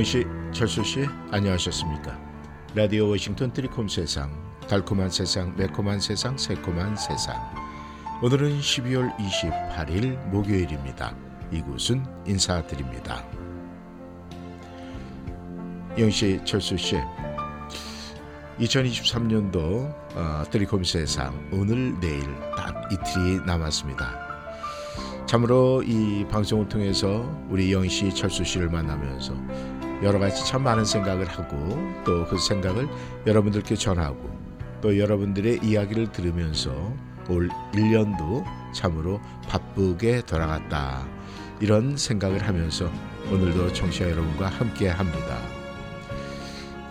영희 씨, 철수 씨, 안녕하셨습니까? 라디오 워싱턴 트리콤 세상, 달콤한 세상, 매콤한 세상, 새콤한 세상. 오늘은 12월 28일 목요일입니다. 이곳은 인사드립니다. 영희 씨, 철수 씨, 2023년도 어, 트리콤 세상 오늘 내일 딱 이틀이 남았습니다. 참으로 이 방송을 통해서 우리 영희 철수 씨를 만나면서 여러 가지 참 많은 생각을 하고 또 그 생각을 여러분들께 전하고 또 여러분들의 이야기를 들으면서 올 1년도 참으로 바쁘게 돌아갔다. 이런 생각을 하면서 오늘도 청취자 여러분과 함께 합니다.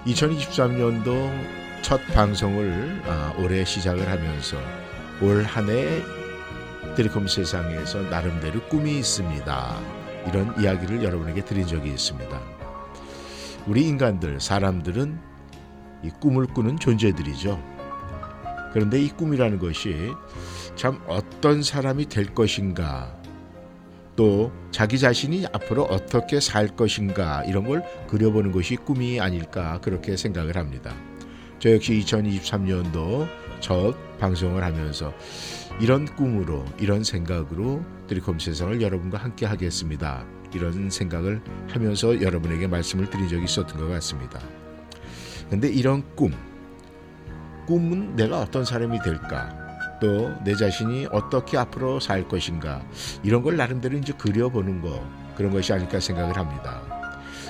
2023년도 첫 방송을 아, 올해 시작을 하면서 올 한 해 드리콤 세상에서 나름대로 꿈이 있습니다. 이런 이야기를 여러분에게 드린 적이 있습니다. 우리 인간들, 사람들은 이 꿈을 꾸는 존재들이죠. 그런데 이 꿈이라는 것이 참 어떤 사람이 될 것인가, 또 자기 자신이 앞으로 어떻게 살 것인가 이런 걸 그려보는 것이 꿈이 아닐까 그렇게 생각을 합니다. 저 역시 2023년도 첫 방송을 하면서 이런 꿈으로 이런 생각으로 드리콤 세상을 여러분과 함께 하겠습니다. 이런 생각을 하면서 여러분에게 말씀을 드린 적이 있었던 것 같습니다. 근데 이런 꿈, 꿈은 내가 어떤 사람이 될까? 또 내 자신이 어떻게 앞으로 살 것인가? 이런 걸 나름대로 이제 그려보는 거, 그런 것이 아닐까 생각을 합니다.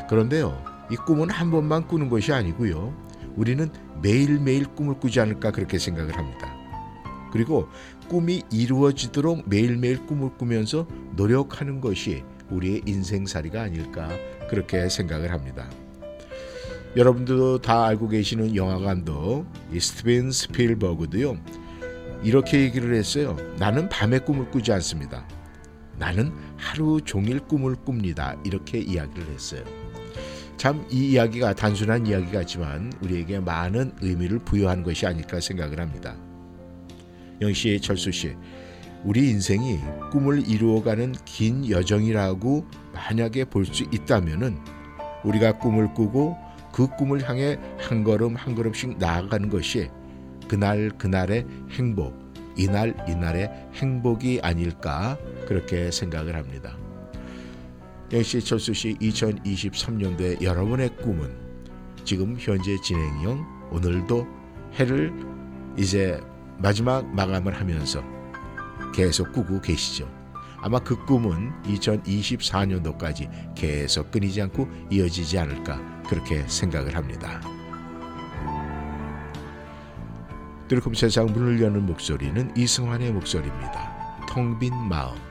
그런데요, 이 꿈은 한 번만 꾸는 것이 아니고요. 우리는 매일매일 꿈을 꾸지 않을까 그렇게 생각을 합니다. 그리고 꿈이 이루어지도록 매일매일 꿈을 꾸면서 노력하는 것이 우리의 인생살이가 아닐까 그렇게 생각을 합니다. 여러분들도 다 알고 계시는 영화 감독 스티븐 스필버그도요. 이렇게 얘기를 했어요. 나는 밤에 꿈을 꾸지 않습니다. 나는 하루 종일 꿈을 꿉니다. 이렇게 이야기를 했어요. 참 이 이야기가 단순한 이야기 같지만 우리에게 많은 의미를 부여한 것이 아닐까 생각을 합니다. 영씨, 철수 씨, 우리 인생이 꿈을 이루어가는 긴 여정이라고 만약에 볼 수 있다면은 우리가 꿈을 꾸고 그 꿈을 향해 한 걸음 한 걸음씩 나아가는 것이 그날 그날의 행복, 이날 이날의 행복이 아닐까 그렇게 생각을 합니다. 역시 철수 씨 2023년도에 여러분의 꿈은 지금 현재 진행형 오늘도 해를 이제 마지막 마감을 하면서 계속 꾸고 계시죠. 아마 그 꿈은 2024년도까지 계속 끊이지 않고 이어지지 않을까 그렇게 생각을 합니다. 드리콤 세상 문을 여는 목소리는 이승환의 목소리입니다. 텅 빈 마음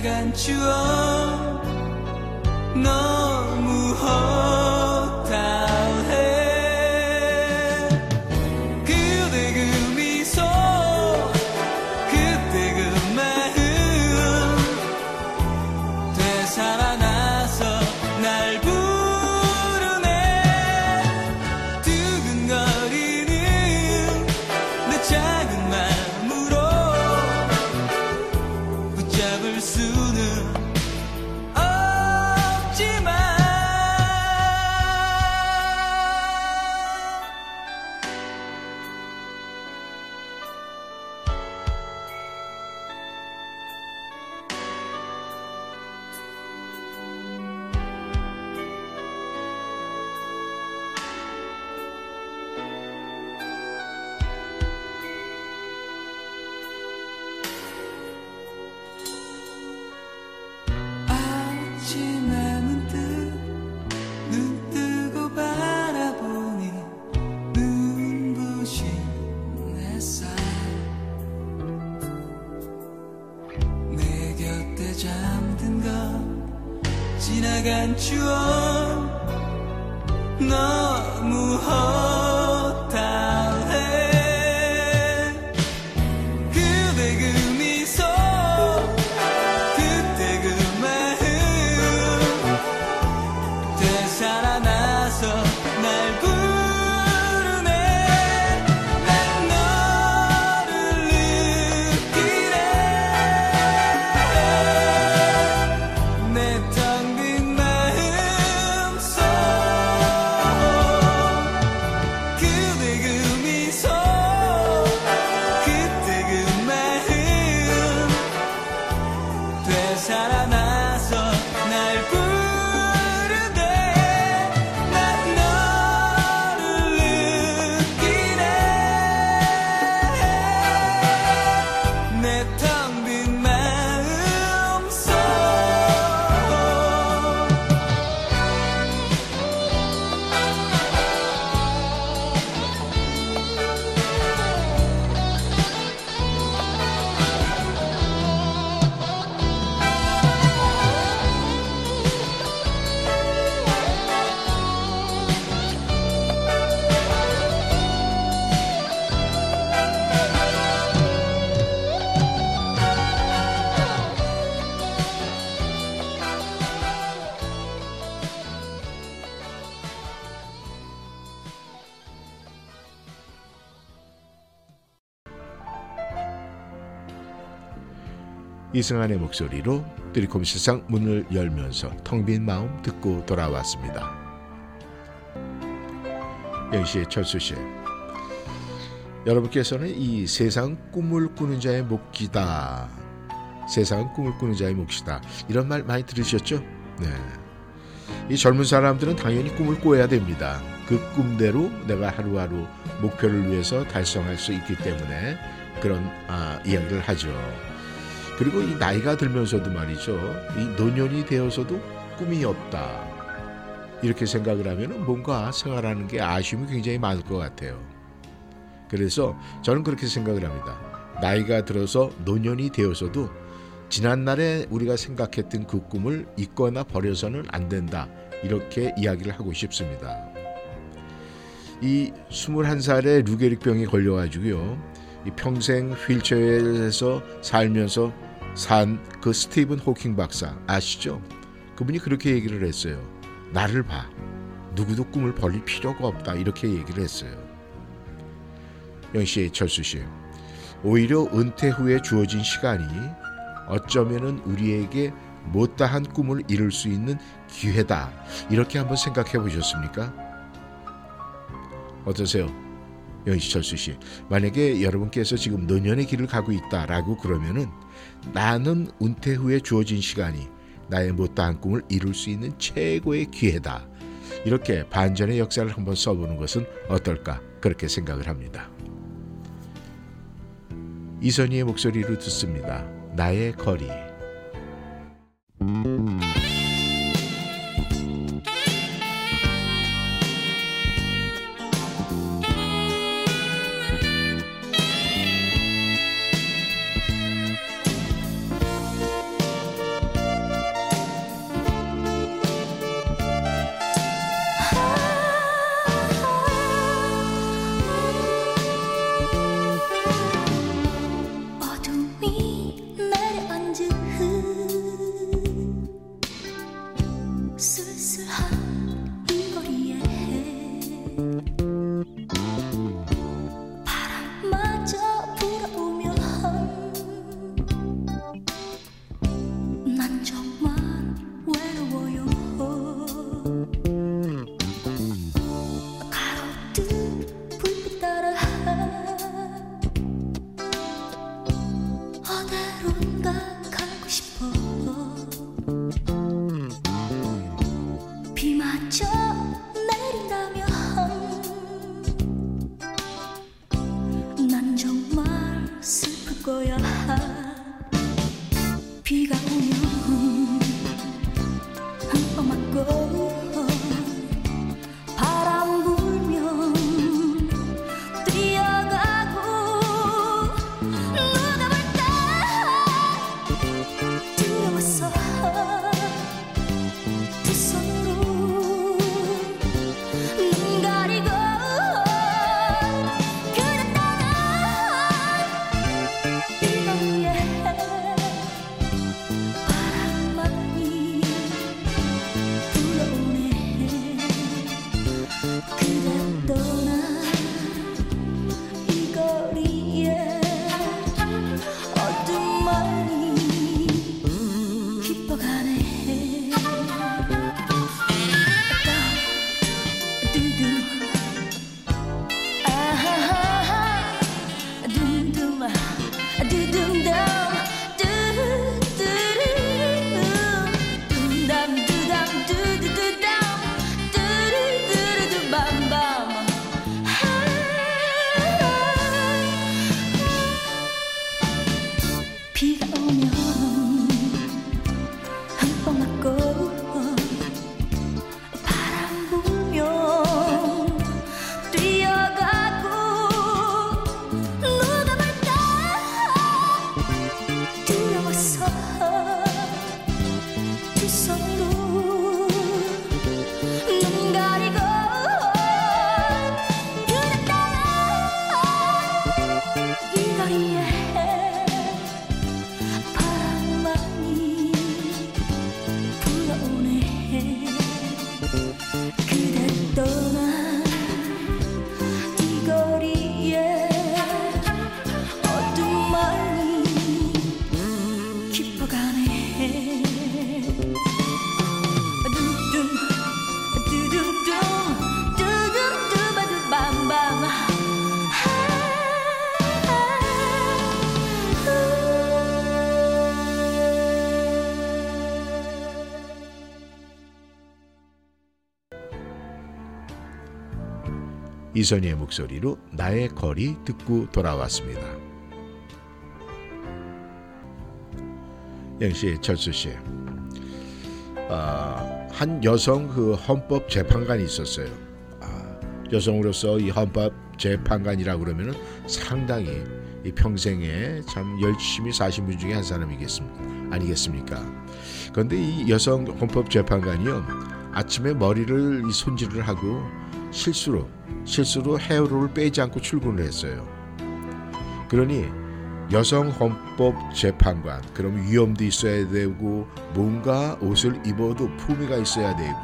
지나간 추억 너무 허 이승환의 목소리로 드리콤 세상 문을 열면서 텅 빈 마음 듣고 돌아왔습니다. 영시의 철수 씨. 여러분께서는 이 세상 꿈을 꾸는 자의 몫이다. 세상은 꿈을 꾸는 자의 몫이다. 이런 말 많이 들으셨죠? 네. 이 젊은 사람들은 당연히 꿈을 꿔야 됩니다. 그 꿈대로 내가 하루하루 목표를 위해서 달성할 수 있기 때문에 그런 아, 이야기를 하죠. 그리고 이 나이가 들면서도 말이죠. 이 노년이 되어서도 꿈이 없다. 이렇게 생각을 하면 뭔가 생활하는 게 아쉬움이 굉장히 많을 것 같아요. 그래서 저는 그렇게 생각을 합니다. 나이가 들어서 노년이 되어서도 지난날에 우리가 생각했던 그 꿈을 잊거나 버려서는 안 된다. 이렇게 이야기를 하고 싶습니다. 이 21살에 루게릭병에 걸려가지고요. 이 평생 휠체어에서 살면서 산 그 스티븐 호킹 박사 아시죠? 그분이 그렇게 얘기를 했어요. 나를 봐. 누구도 꿈을 버릴 필요가 없다. 이렇게 얘기를 했어요. 영씨, 철수 씨. 오히려 은퇴 후에 주어진 시간이 어쩌면은 우리에게 못다한 꿈을 이룰 수 있는 기회다. 이렇게 한번 생각해 보셨습니까? 어떠세요? 영희철수 씨, 만약에 여러분께서 지금 노년의 길을 가고 있다라고 그러면은 나는 은퇴 후에 주어진 시간이 나의 못다한 꿈을 이룰 수 있는 최고의 기회다. 이렇게 반전의 역사를 한번 써보는 것은 어떨까 그렇게 생각을 합니다. 이선희의 목소리로 듣습니다. 나의 거리. 이선희의 목소리로 나의 거리 듣고 돌아왔습니다. 영씨, 철수 씨, 아, 한 여성 그 헌법 재판관이 있었어요. 아, 여성으로서 이 헌법 재판관이라고 그러면은 상당히 이 평생에 참 열심히 사신 분 중에 한 사람이겠습니까? 아니겠습니까? 그런데 이 여성 헌법 재판관이요 아침에 머리를 이 손질을 하고 실수로 실수로 헤어롤을 빼지 않고 출근을 했어요. 그러니 여성 헌법 재판관 그럼 위엄도 있어야 되고 뭔가 옷을 입어도 품위가 있어야 되고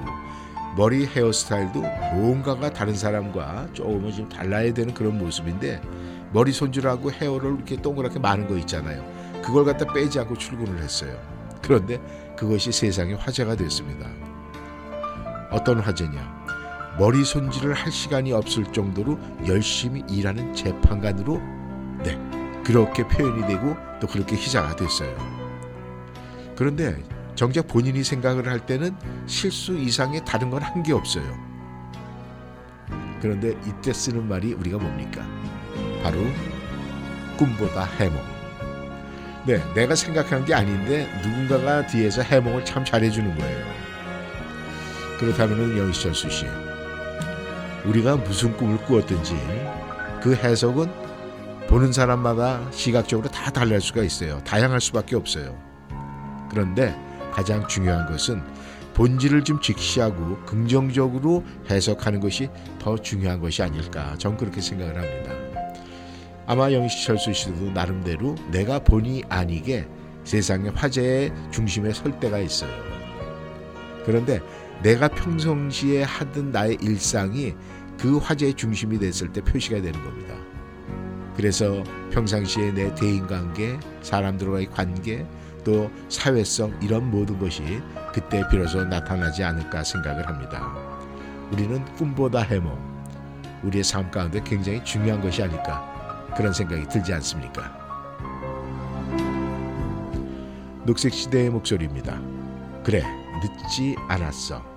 머리 헤어스타일도 뭔가가 다른 사람과 조금은 좀 달라야 되는 그런 모습인데 머리 손질하고 헤어를 이렇게 동그랗게 많은 거 있잖아요. 그걸 갖다 빼지 않고 출근을 했어요. 그런데 그것이 세상에 화제가 됐습니다. 어떤 화제냐? 머리 손질을 할 시간이 없을 정도로 열심히 일하는 재판관으로 네 그렇게 표현이 되고 또 그렇게 희자가 됐어요. 그런데 정작 본인이 생각을 할 때는 실수 이상의 다른 건 한 게 없어요. 그런데 이때 쓰는 말이 우리가 뭡니까? 바로 꿈보다 해몽. 네, 내가 생각한 게 아닌데 누군가가 뒤에서 해몽을 참 잘해주는 거예요. 그렇다면은 영희철수 씨, 우리가 무슨 꿈을 꾸었든지 그 해석은 보는 사람마다 시각적으로 다 달라질 수가 있어요. 다양할 수밖에 없어요. 그런데 가장 중요한 것은 본질을 좀 직시하고 긍정적으로 해석하는 것이 더 중요한 것이 아닐까. 전 그렇게 생각을 합니다. 아마 영희철수 씨도 나름대로 내가 본의 아니게 세상의 화제의 중심에 설 때가 있어요. 그런데 내가 평상시에 하던 나의 일상이 그 화제의 중심이 됐을 때 표시가 되는 겁니다. 그래서 평상시에 내 대인관계, 사람들과의 관계, 또 사회성 이런 모든 것이 그때 비로소 나타나지 않을까 생각을 합니다. 우리는 꿈보다 해몽, 우리의 삶 가운데 굉장히 중요한 것이 아닐까 그런 생각이 들지 않습니까? 녹색 시대의 목소리입니다. 그래, 늦지 않았어.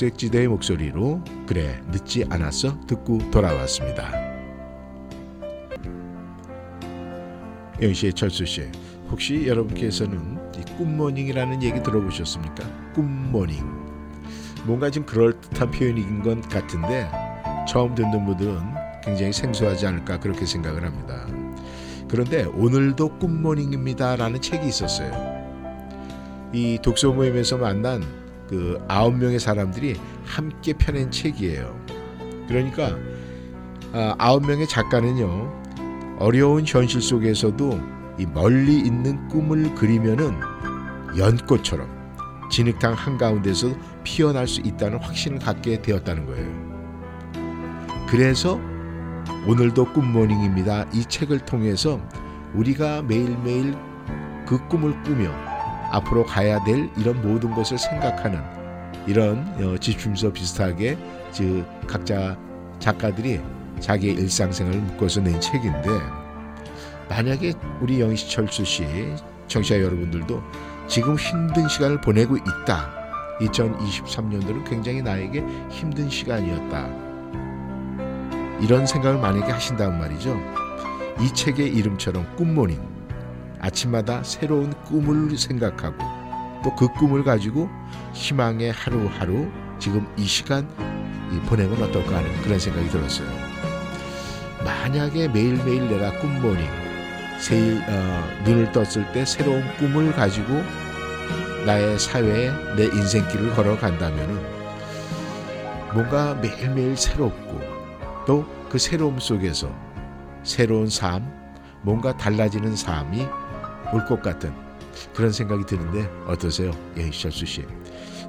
녹색지대의 목소리로 그래 늦지 않았어 듣고 돌아왔습니다. 영희 씨, 철수 씨, 혹시 여러분께서는 이 꿈모닝이라는 얘기 들어보셨습니까? 꿈모닝. 뭔가 좀 그럴 듯한 표현인 것 같은데 처음 듣는 분들은 굉장히 생소하지 않을까 그렇게 생각을 합니다. 그런데 오늘도 꿈모닝입니다라는 책이 있었어요. 이 독서 모임에서 만난 그 아홉 명의 사람들이 함께 펴낸 책이에요. 그러니까 아, 아홉 명의 작가는요 어려운 현실 속에서도 이 멀리 있는 꿈을 그리면은 연꽃처럼 진흙탕 한가운데서 피어날 수 있다는 확신을 갖게 되었다는 거예요. 그래서 오늘도 꿈모닝입니다. 이 책을 통해서 우리가 매일매일 그 꿈을 꾸며 앞으로 가야 될 이런 모든 것을 생각하는 이런 어, 지침서 비슷하게 즉 각자 작가들이 자기의 일상생활을 묶어서 낸 책인데 만약에 우리 영희철수 씨 청취자 여러분들도 지금 힘든 시간을 보내고 있다. 2023년도는 굉장히 나에게 힘든 시간이었다. 이런 생각을 만약에 하신다면 말이죠. 이 책의 이름처럼 굿모닝. 아침마다 새로운 꿈을 생각하고 또 그 꿈을 가지고 희망의 하루하루 지금 이 시간 이 보내면 어떨까 하는 그런 생각이 들었어요. 만약에 매일매일 내가 굿모닝 새 어, 눈을 떴을 때 새로운 꿈을 가지고 나의 사회에 내 인생길을 걸어간다면은 뭔가 매일매일 새롭고 또 그 새로움 속에서 새로운 삶, 뭔가 달라지는 삶이 올 것 같은 그런 생각이 드는데 어떠세요? 예, 셜수 씨.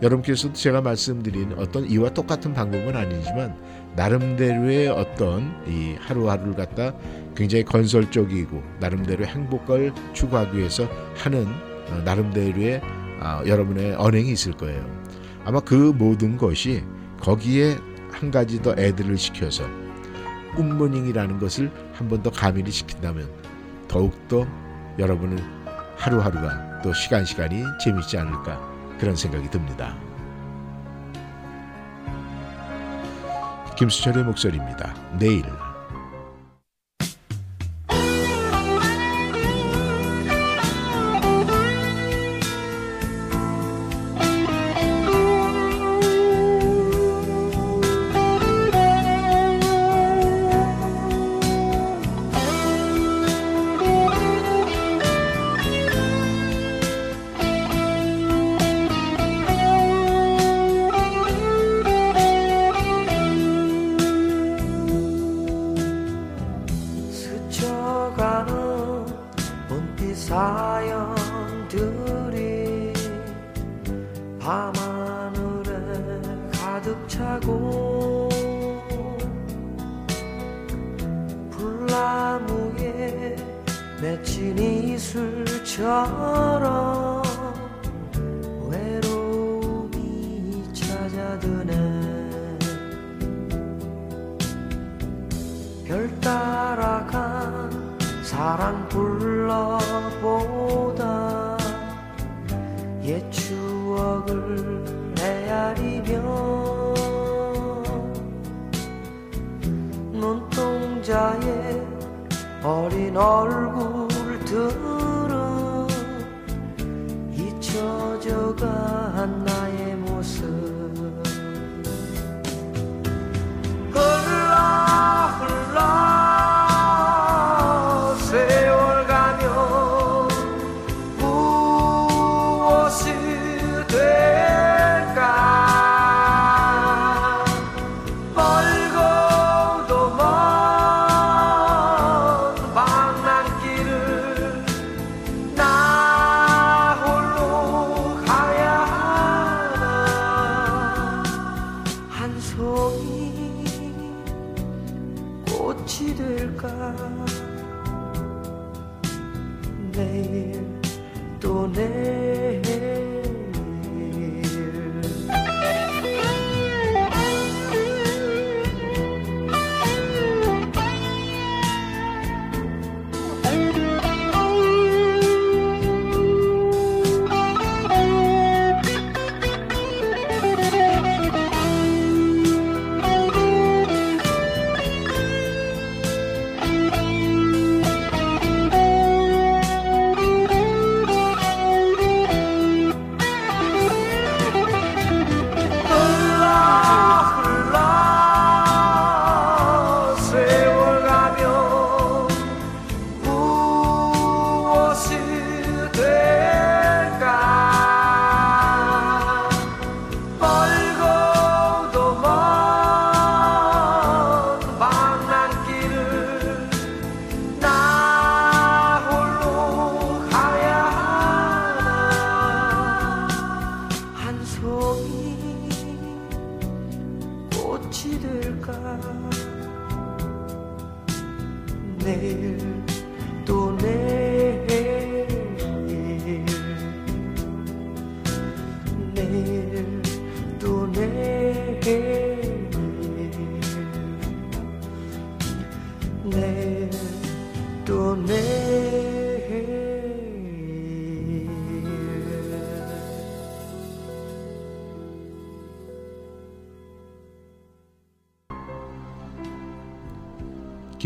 여러분께서도 제가 말씀드린 어떤 이와 똑같은 방법은 아니지만 나름대로의 어떤 이 하루하루를 갖다 굉장히 건설적이고 나름대로 행복을 추구하기 위해서 하는 어, 나름대로의 아, 여러분의 언행이 있을 거예요. 아마 그 모든 것이 거기에 한 가지 더 애들을 시켜서 굿모닝이라는 것을 한 번 더 가미를 시킨다면 더욱더 여러분의 하루하루가 또 시간 시간이 재밌지 않을까 그런 생각이 듭니다. 김수철의 목소리입니다. 내일 사랑 불러보다 옛 추억을 헤아리며 눈동자에 어린 얼굴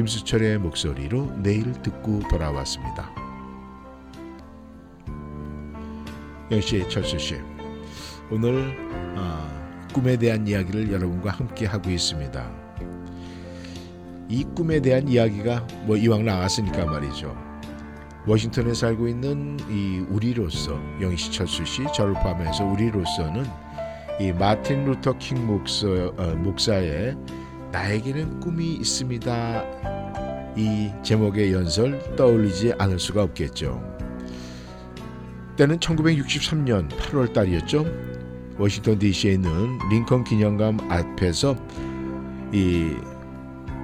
김수철의 목소리로 내일 듣고 돌아왔습니다. 영씨, 철수 씨, 오늘 아, 꿈에 대한 이야기를 여러분과 함께 하고 있습니다. 이 꿈에 대한 이야기가 뭐 이왕 나왔으니까 말이죠. 워싱턴에 살고 있는 이 우리로서 영희씨 철수 씨 저를 포함해서 우리로서는 이 마틴 루터 킹 목사, 어, 목사의 나에게는 꿈이 있습니다 이 제목의 연설 떠올리지 않을 수가 없겠죠. 때는 1963년 8월 달이었죠. 워싱턴 DC에 있는 링컨 기념관 앞에서 이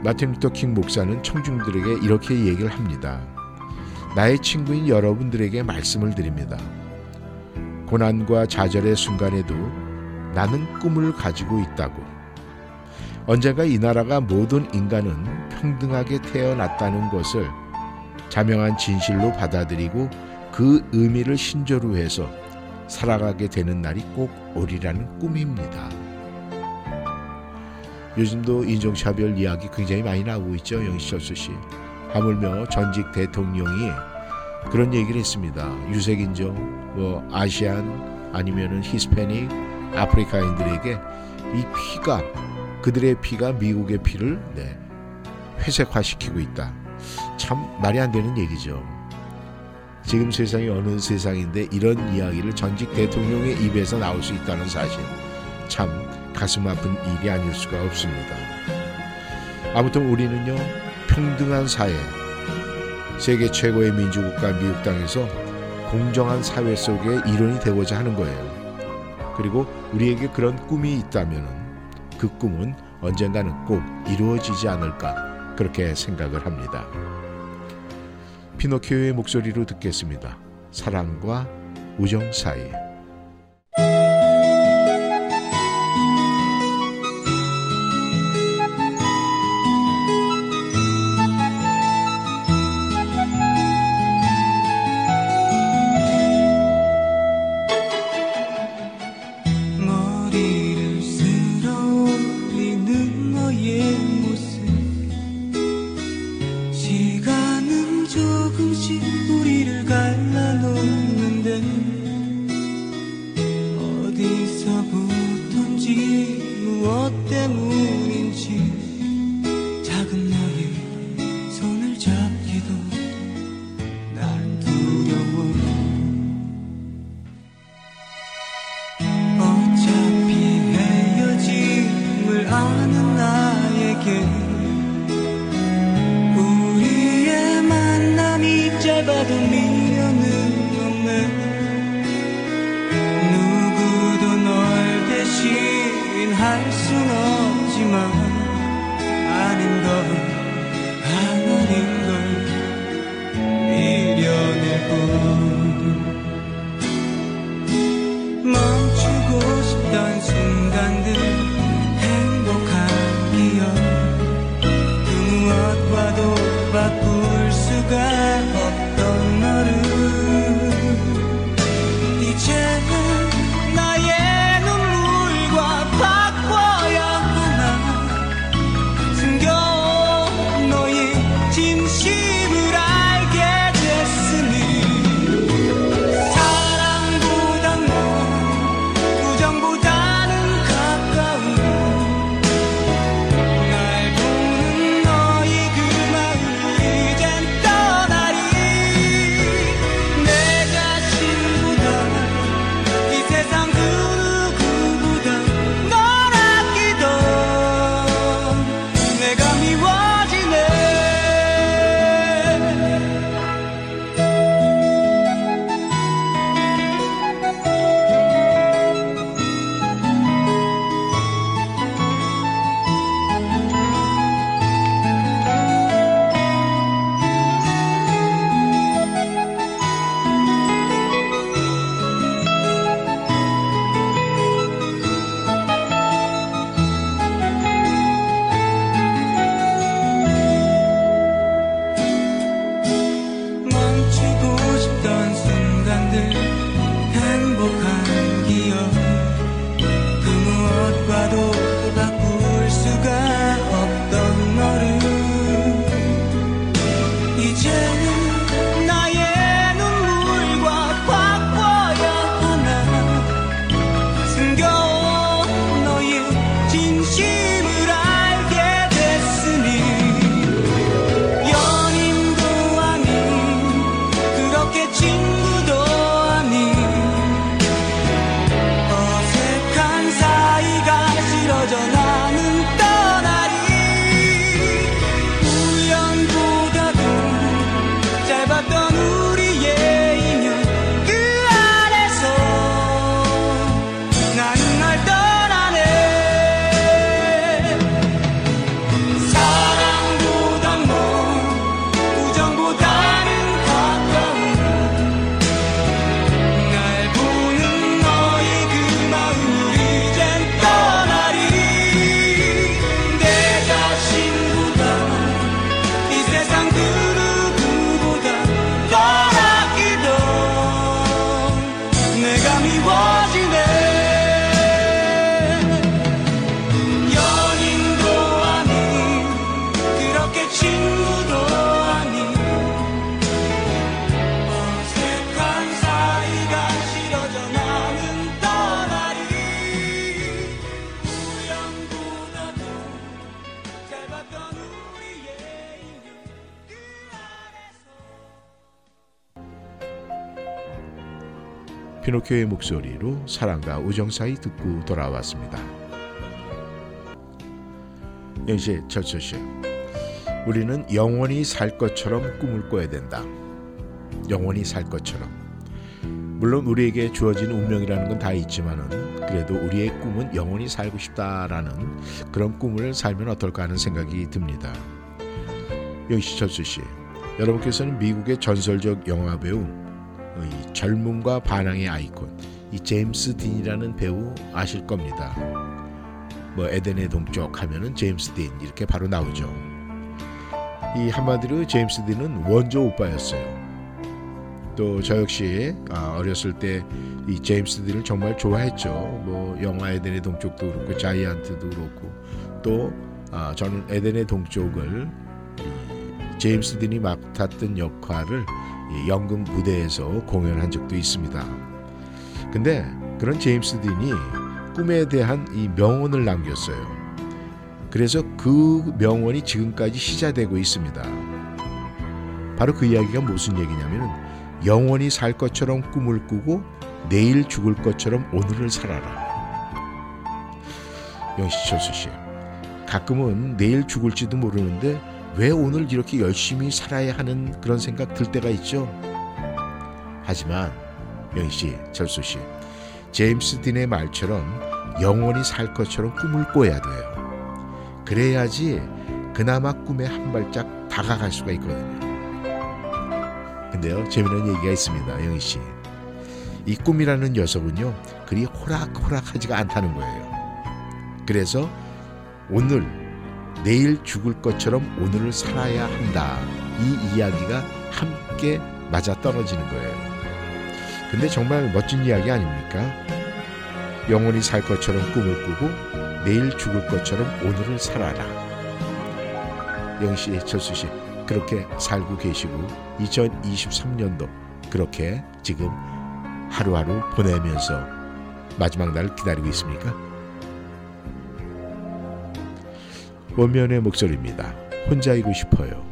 마틴 루터 킹 목사는 청중들에게 이렇게 얘기를 합니다. 나의 친구인 여러분들에게 말씀을 드립니다. 고난과 좌절의 순간에도 나는 꿈을 가지고 있다고. 언젠가 이 나라가 모든 인간은 평등하게 태어났다는 것을 자명한 진실로 받아들이고 그 의미를 신조로 해서 살아가게 되는 날이 꼭 오리라는 꿈입니다. 요즘도 인종차별 이야기 굉장히 많이 나오고 있죠, 영희철수 씨. 하물며 전직 대통령이 그런 얘기를 했습니다. 유색인종, 뭐 아시안 아니면은 히스패닉, 아프리카인들에게 이 피가 그들의 피가 미국의 피를 네, 회색화시키고 있다. 참 말이 안 되는 얘기죠. 지금 세상이 어느 세상인데 이런 이야기를 전직 대통령의 입에서 나올 수 있다는 사실 참 가슴 아픈 일이 아닐 수가 없습니다. 아무튼 우리는요 평등한 사회 세계 최고의 민주국가 미국 땅에서 공정한 사회 속에 일원이 되고자 하는 거예요. 그리고 우리에게 그런 꿈이 있다면 그 꿈은 언젠가는 꼭 이루어지지 않을까 그렇게 생각을 합니다. 피노키오의 목소리로 듣겠습니다. 사랑과 우정 사이. 피노키오의 목소리로 사랑과 우정 사이 듣고 돌아왔습니다. 영시 철수 씨, 우리는 영원히 살 것처럼 꿈을 꿔야 된다. 영원히 살 것처럼. 물론 우리에게 주어진 운명이라는 건 다 있지만은 그래도 우리의 꿈은 영원히 살고 싶다라는 그런 꿈을 살면 어떨까 하는 생각이 듭니다. 영시 철수 씨, 여러분께서는 미국의 전설적 영화 배우 이 젊음과 반항의 아이콘 이 제임스 딘이라는 배우 아실 겁니다. 뭐 에덴의 동쪽 하면은 제임스 딘 이렇게 바로 나오죠. 이 한마디로 제임스 딘은 원조 오빠였어요. 또 저 역시 아, 어렸을 때 이 제임스 딘을 정말 좋아했죠. 뭐 영화 에덴의 동쪽도 그렇고 자이언트도 그렇고 또 아, 저는 에덴의 동쪽을 이 제임스 딘이 맡았던 역할을 이 연극 무대에서 공연한 적도 있습니다. 근데 그런 제임스 딘이 꿈에 대한 이 명언을 남겼어요. 그래서 그 명언이 지금까지 시자되고 있습니다. 바로 그 이야기가 무슨 얘기냐면은 영원히 살 것처럼 꿈을 꾸고 내일 죽을 것처럼 오늘을 살아라. 영시철수 씨, 가끔은 내일 죽을지도 모르는데 왜 오늘 이렇게 열심히 살아야 하는 그런 생각 들 때가 있죠. 하지만 영희 씨, 철수 씨, 제임스 딘의 말처럼 영원히 살 것처럼 꿈을 꿔야 돼요. 그래야지 그나마 꿈에 한 발짝 다가갈 수가 있거든요. 근데요, 재미난 얘기가 있습니다, 영희 씨. 이 꿈이라는 녀석은요, 그리 호락호락하지가 않다는 거예요. 그래서 오늘 내일 죽을 것처럼 오늘을 살아야 한다. 이 이야기가 함께 맞아 떨어지는 거예요. 근데 정말 멋진 이야기 아닙니까? 영원히 살 것처럼 꿈을 꾸고 내일 죽을 것처럼 오늘을 살아라. 영씨, 철수 씨, 그렇게 살고 계시고 2023년도 그렇게 지금 하루하루 보내면서 마지막 날 기다리고 있습니까? 원면의 목소리입니다. 혼자이고 싶어요.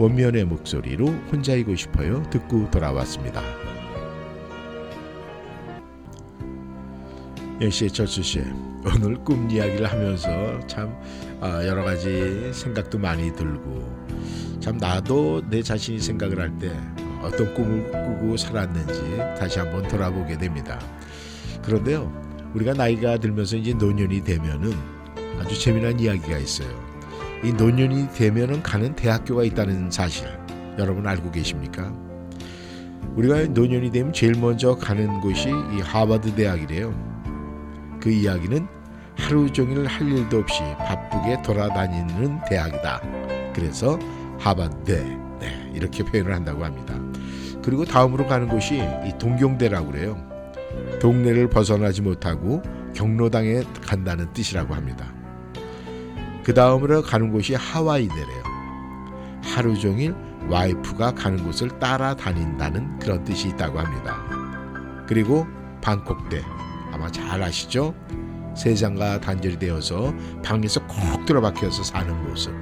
원면의 목소리로 혼자이고 싶어요 듣고 돌아왔습니다. 역시 철수 씨 오늘 꿈 이야기를 하면서 참 아, 여러 가지 생각도 많이 들고 참 나도 내 자신이 생각을 할 때 어떤 꿈을 꾸고 살았는지 다시 한번 돌아보게 됩니다. 그런데요 우리가 나이가 들면서 이제 노년이 되면은 아주 재미난 이야기가 있어요. 이 노년이 되면은 가는 대학교가 있다는 사실 여러분 알고 계십니까? 우리가 노년이 되면 제일 먼저 가는 곳이 이 하버드 대학이래요. 그 이야기는 하루 종일 할 일도 없이 바쁘게 돌아다니는 대학이다. 그래서 하버드 네, 이렇게 표현을 한다고 합니다. 그리고 다음으로 가는 곳이 이 동경대라고 그래요. 동네를 벗어나지 못하고 경로당에 간다는 뜻이라고 합니다. 그 다음으로 가는 곳이 하와이대래요. 하루 종일 와이프가 가는 곳을 따라다닌다는 그런 뜻이 있다고 합니다. 그리고 방콕대 아마 잘 아시죠? 세상과 단절이 되어서 방에서 콕 들어박혀서 사는 모습.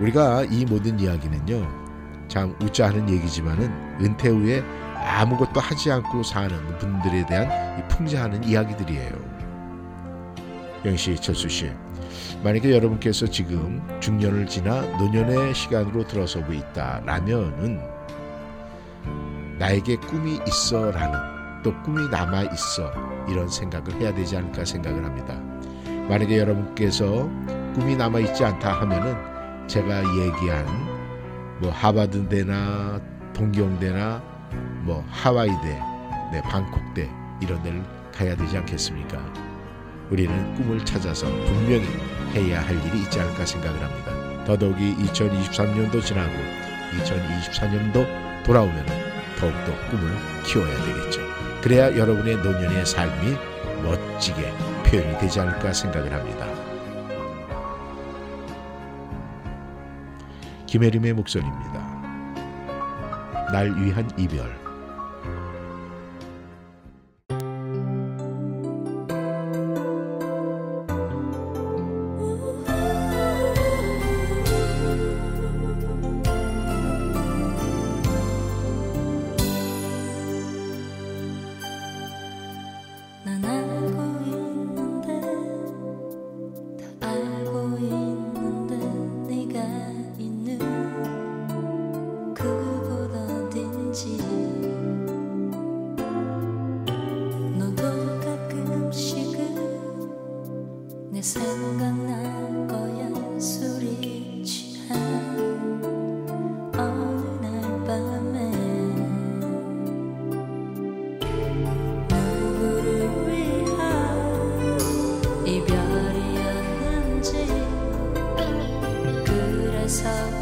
우리가 이 모든 이야기는요. 참 웃자 하는 얘기지만은 은퇴 후에 아무것도 하지 않고 사는 분들에 대한 이 풍자하는 이야기들이에요. 영시 철수 씨, 만약에 여러분께서 지금 중년을 지나 노년의 시간으로 들어서고 있다라면은 나에게 꿈이 있어라는 또 꿈이 남아 있어 이런 생각을 해야 되지 않을까 생각을 합니다. 만약에 여러분께서 꿈이 남아 있지 않다 하면은 제가 얘기한 뭐 하버드대나 동경대나 뭐 하와이대, 네 방콕대 이런 데를 가야 되지 않겠습니까? 우리는 꿈을 찾아서 분명히 해야 할 일이 있지 않을까 생각을 합니다. 더더욱이 2023년도 지나고 2024년도 돌아오면 더욱더 꿈을 키워야 되겠죠. 그래야 여러분의 노년의 삶이 멋지게 표현이 되지 않을까 생각을 합니다. 김혜림의 목소리입니다. 날 위한 이별. 그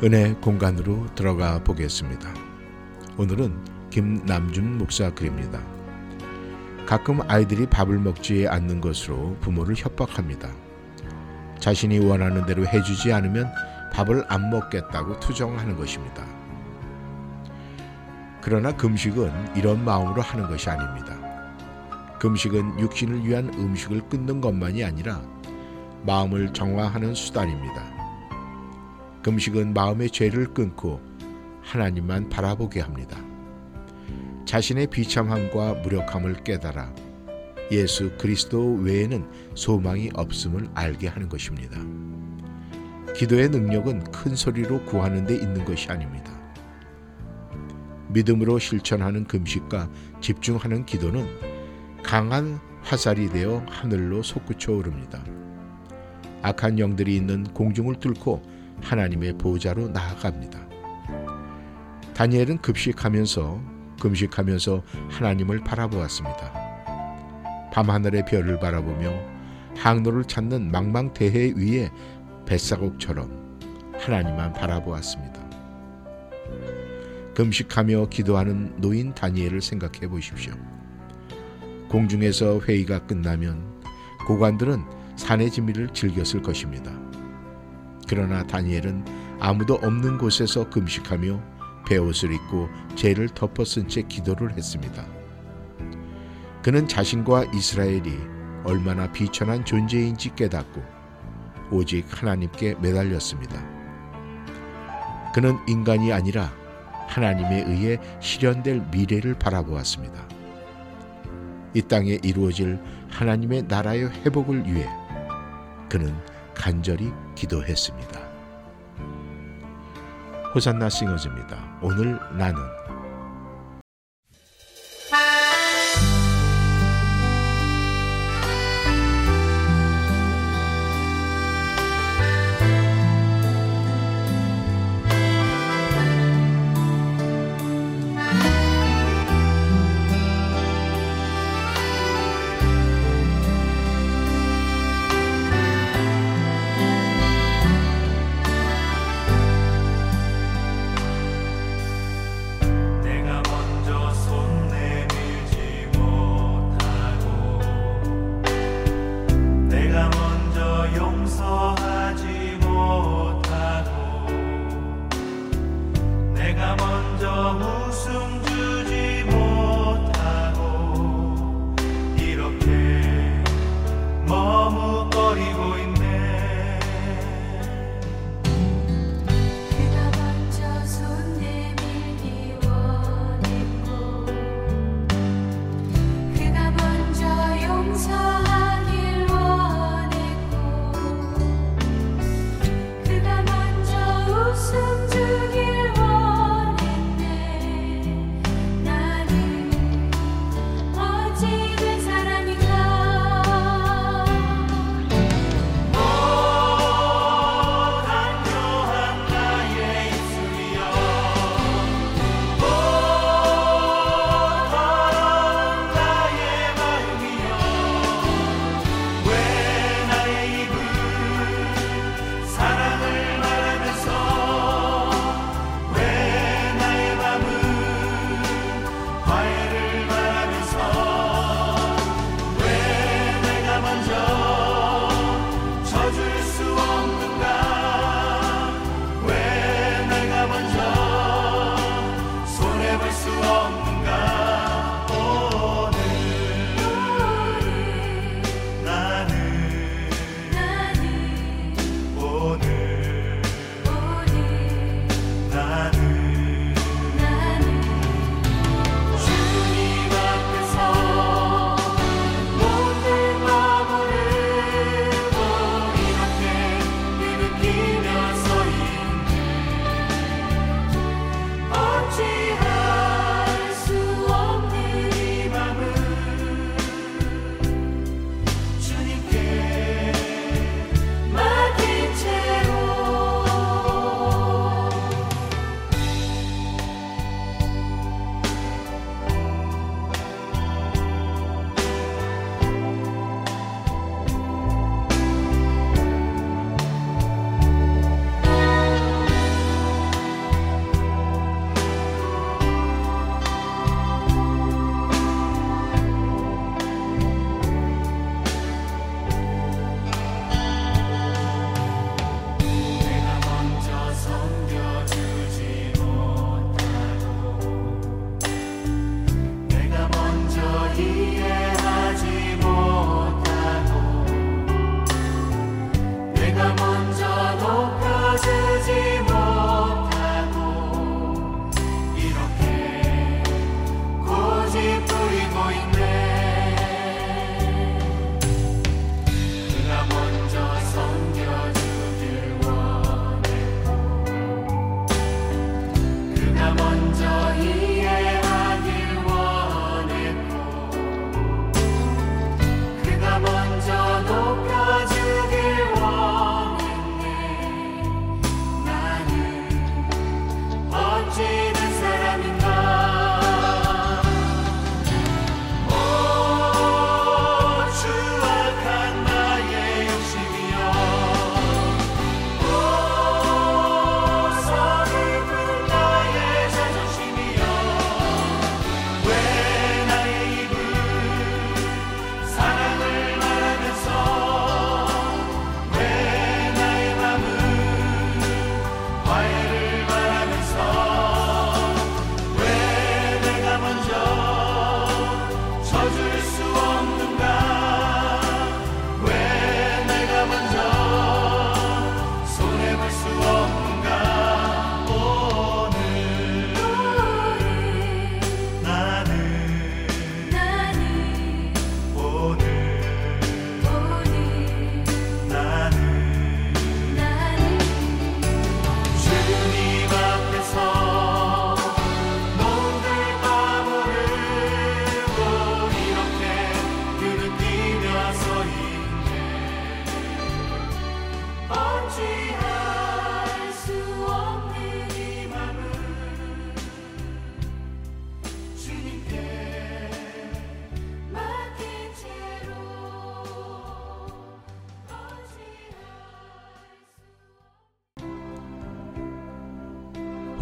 은혜 공간으로 들어가 보겠습니다. 오늘은 김남준 목사 글입니다. 가끔 아이들이 밥을 먹지 않는 것으로 부모를 협박합니다. 자신이 원하는 대로 해주지 않으면 밥을 안 먹겠다고 투정하는 것입니다. 그러나 금식은 이런 마음으로 하는 것이 아닙니다. 금식은 육신을 위한 음식을 끊는 것만이 아니라 마음을 정화하는 수단입니다. 금식은 마음의 죄를 끊고 하나님만 바라보게 합니다. 자신의 비참함과 무력함을 깨달아 예수 그리스도 외에는 소망이 없음을 알게 하는 것입니다. 기도의 능력은 큰 소리로 구하는 데 있는 것이 아닙니다. 믿음으로 실천하는 금식과 집중하는 기도는 강한 화살이 되어 하늘로 솟구쳐 오릅니다. 악한 영들이 있는 공중을 뚫고 하나님의 보좌로 나아갑니다. 다니엘은 급식하면서 금식하면서 하나님을 바라보았습니다. 밤하늘의 별을 바라보며 항로를 찾는 망망대해 위에 뱃사곡처럼 하나님만 바라보았습니다. 금식하며 기도하는 노인 다니엘을 생각해 보십시오. 공중에서 회의가 끝나면 고관들은 산의 진미를 즐겼을 것입니다. 그러나 다니엘은 아무도 없는 곳에서 금식하며 베옷을 입고 죄를 덮어쓴 채 기도를 했습니다. 그는 자신과 이스라엘이 얼마나 비천한 존재인지 깨닫고 오직 하나님께 매달렸습니다. 그는 인간이 아니라 하나님에 의해 실현될 미래를 바라보았습니다. 이 땅에 이루어질 하나님의 나라의 회복을 위해 그는 간절히 기도했습니다. 호산나 싱어즈입니다. 오늘 나는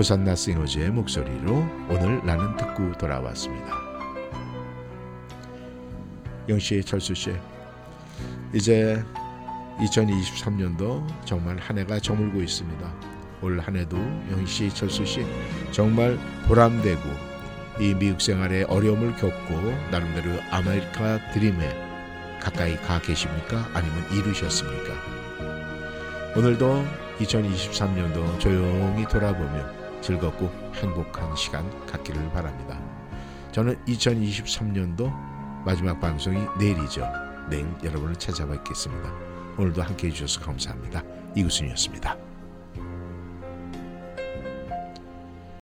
호산나 싱어즈의 목소리로 오늘 나는 듣고 돌아왔습니다. 영희 씨, 철수 씨, 이제 2023년도 정말 한 해가 저물고 있습니다. 올 한 해도 영희 씨, 철수 씨 정말 보람되고 이 미국 생활의 어려움을 겪고 나름대로 아메리카 드림에 가까이 가 계십니까? 아니면 이루셨습니까? 오늘도 2023년도 조용히 돌아보며 즐겁고 행복한 시간 갖기를 바랍니다. 저는 2023년도 마지막 방송이 내일이죠. 내일 여러분을 찾아뵙겠습니다. 오늘도 함께 해 주셔서 감사합니다. 이구순이었습니다.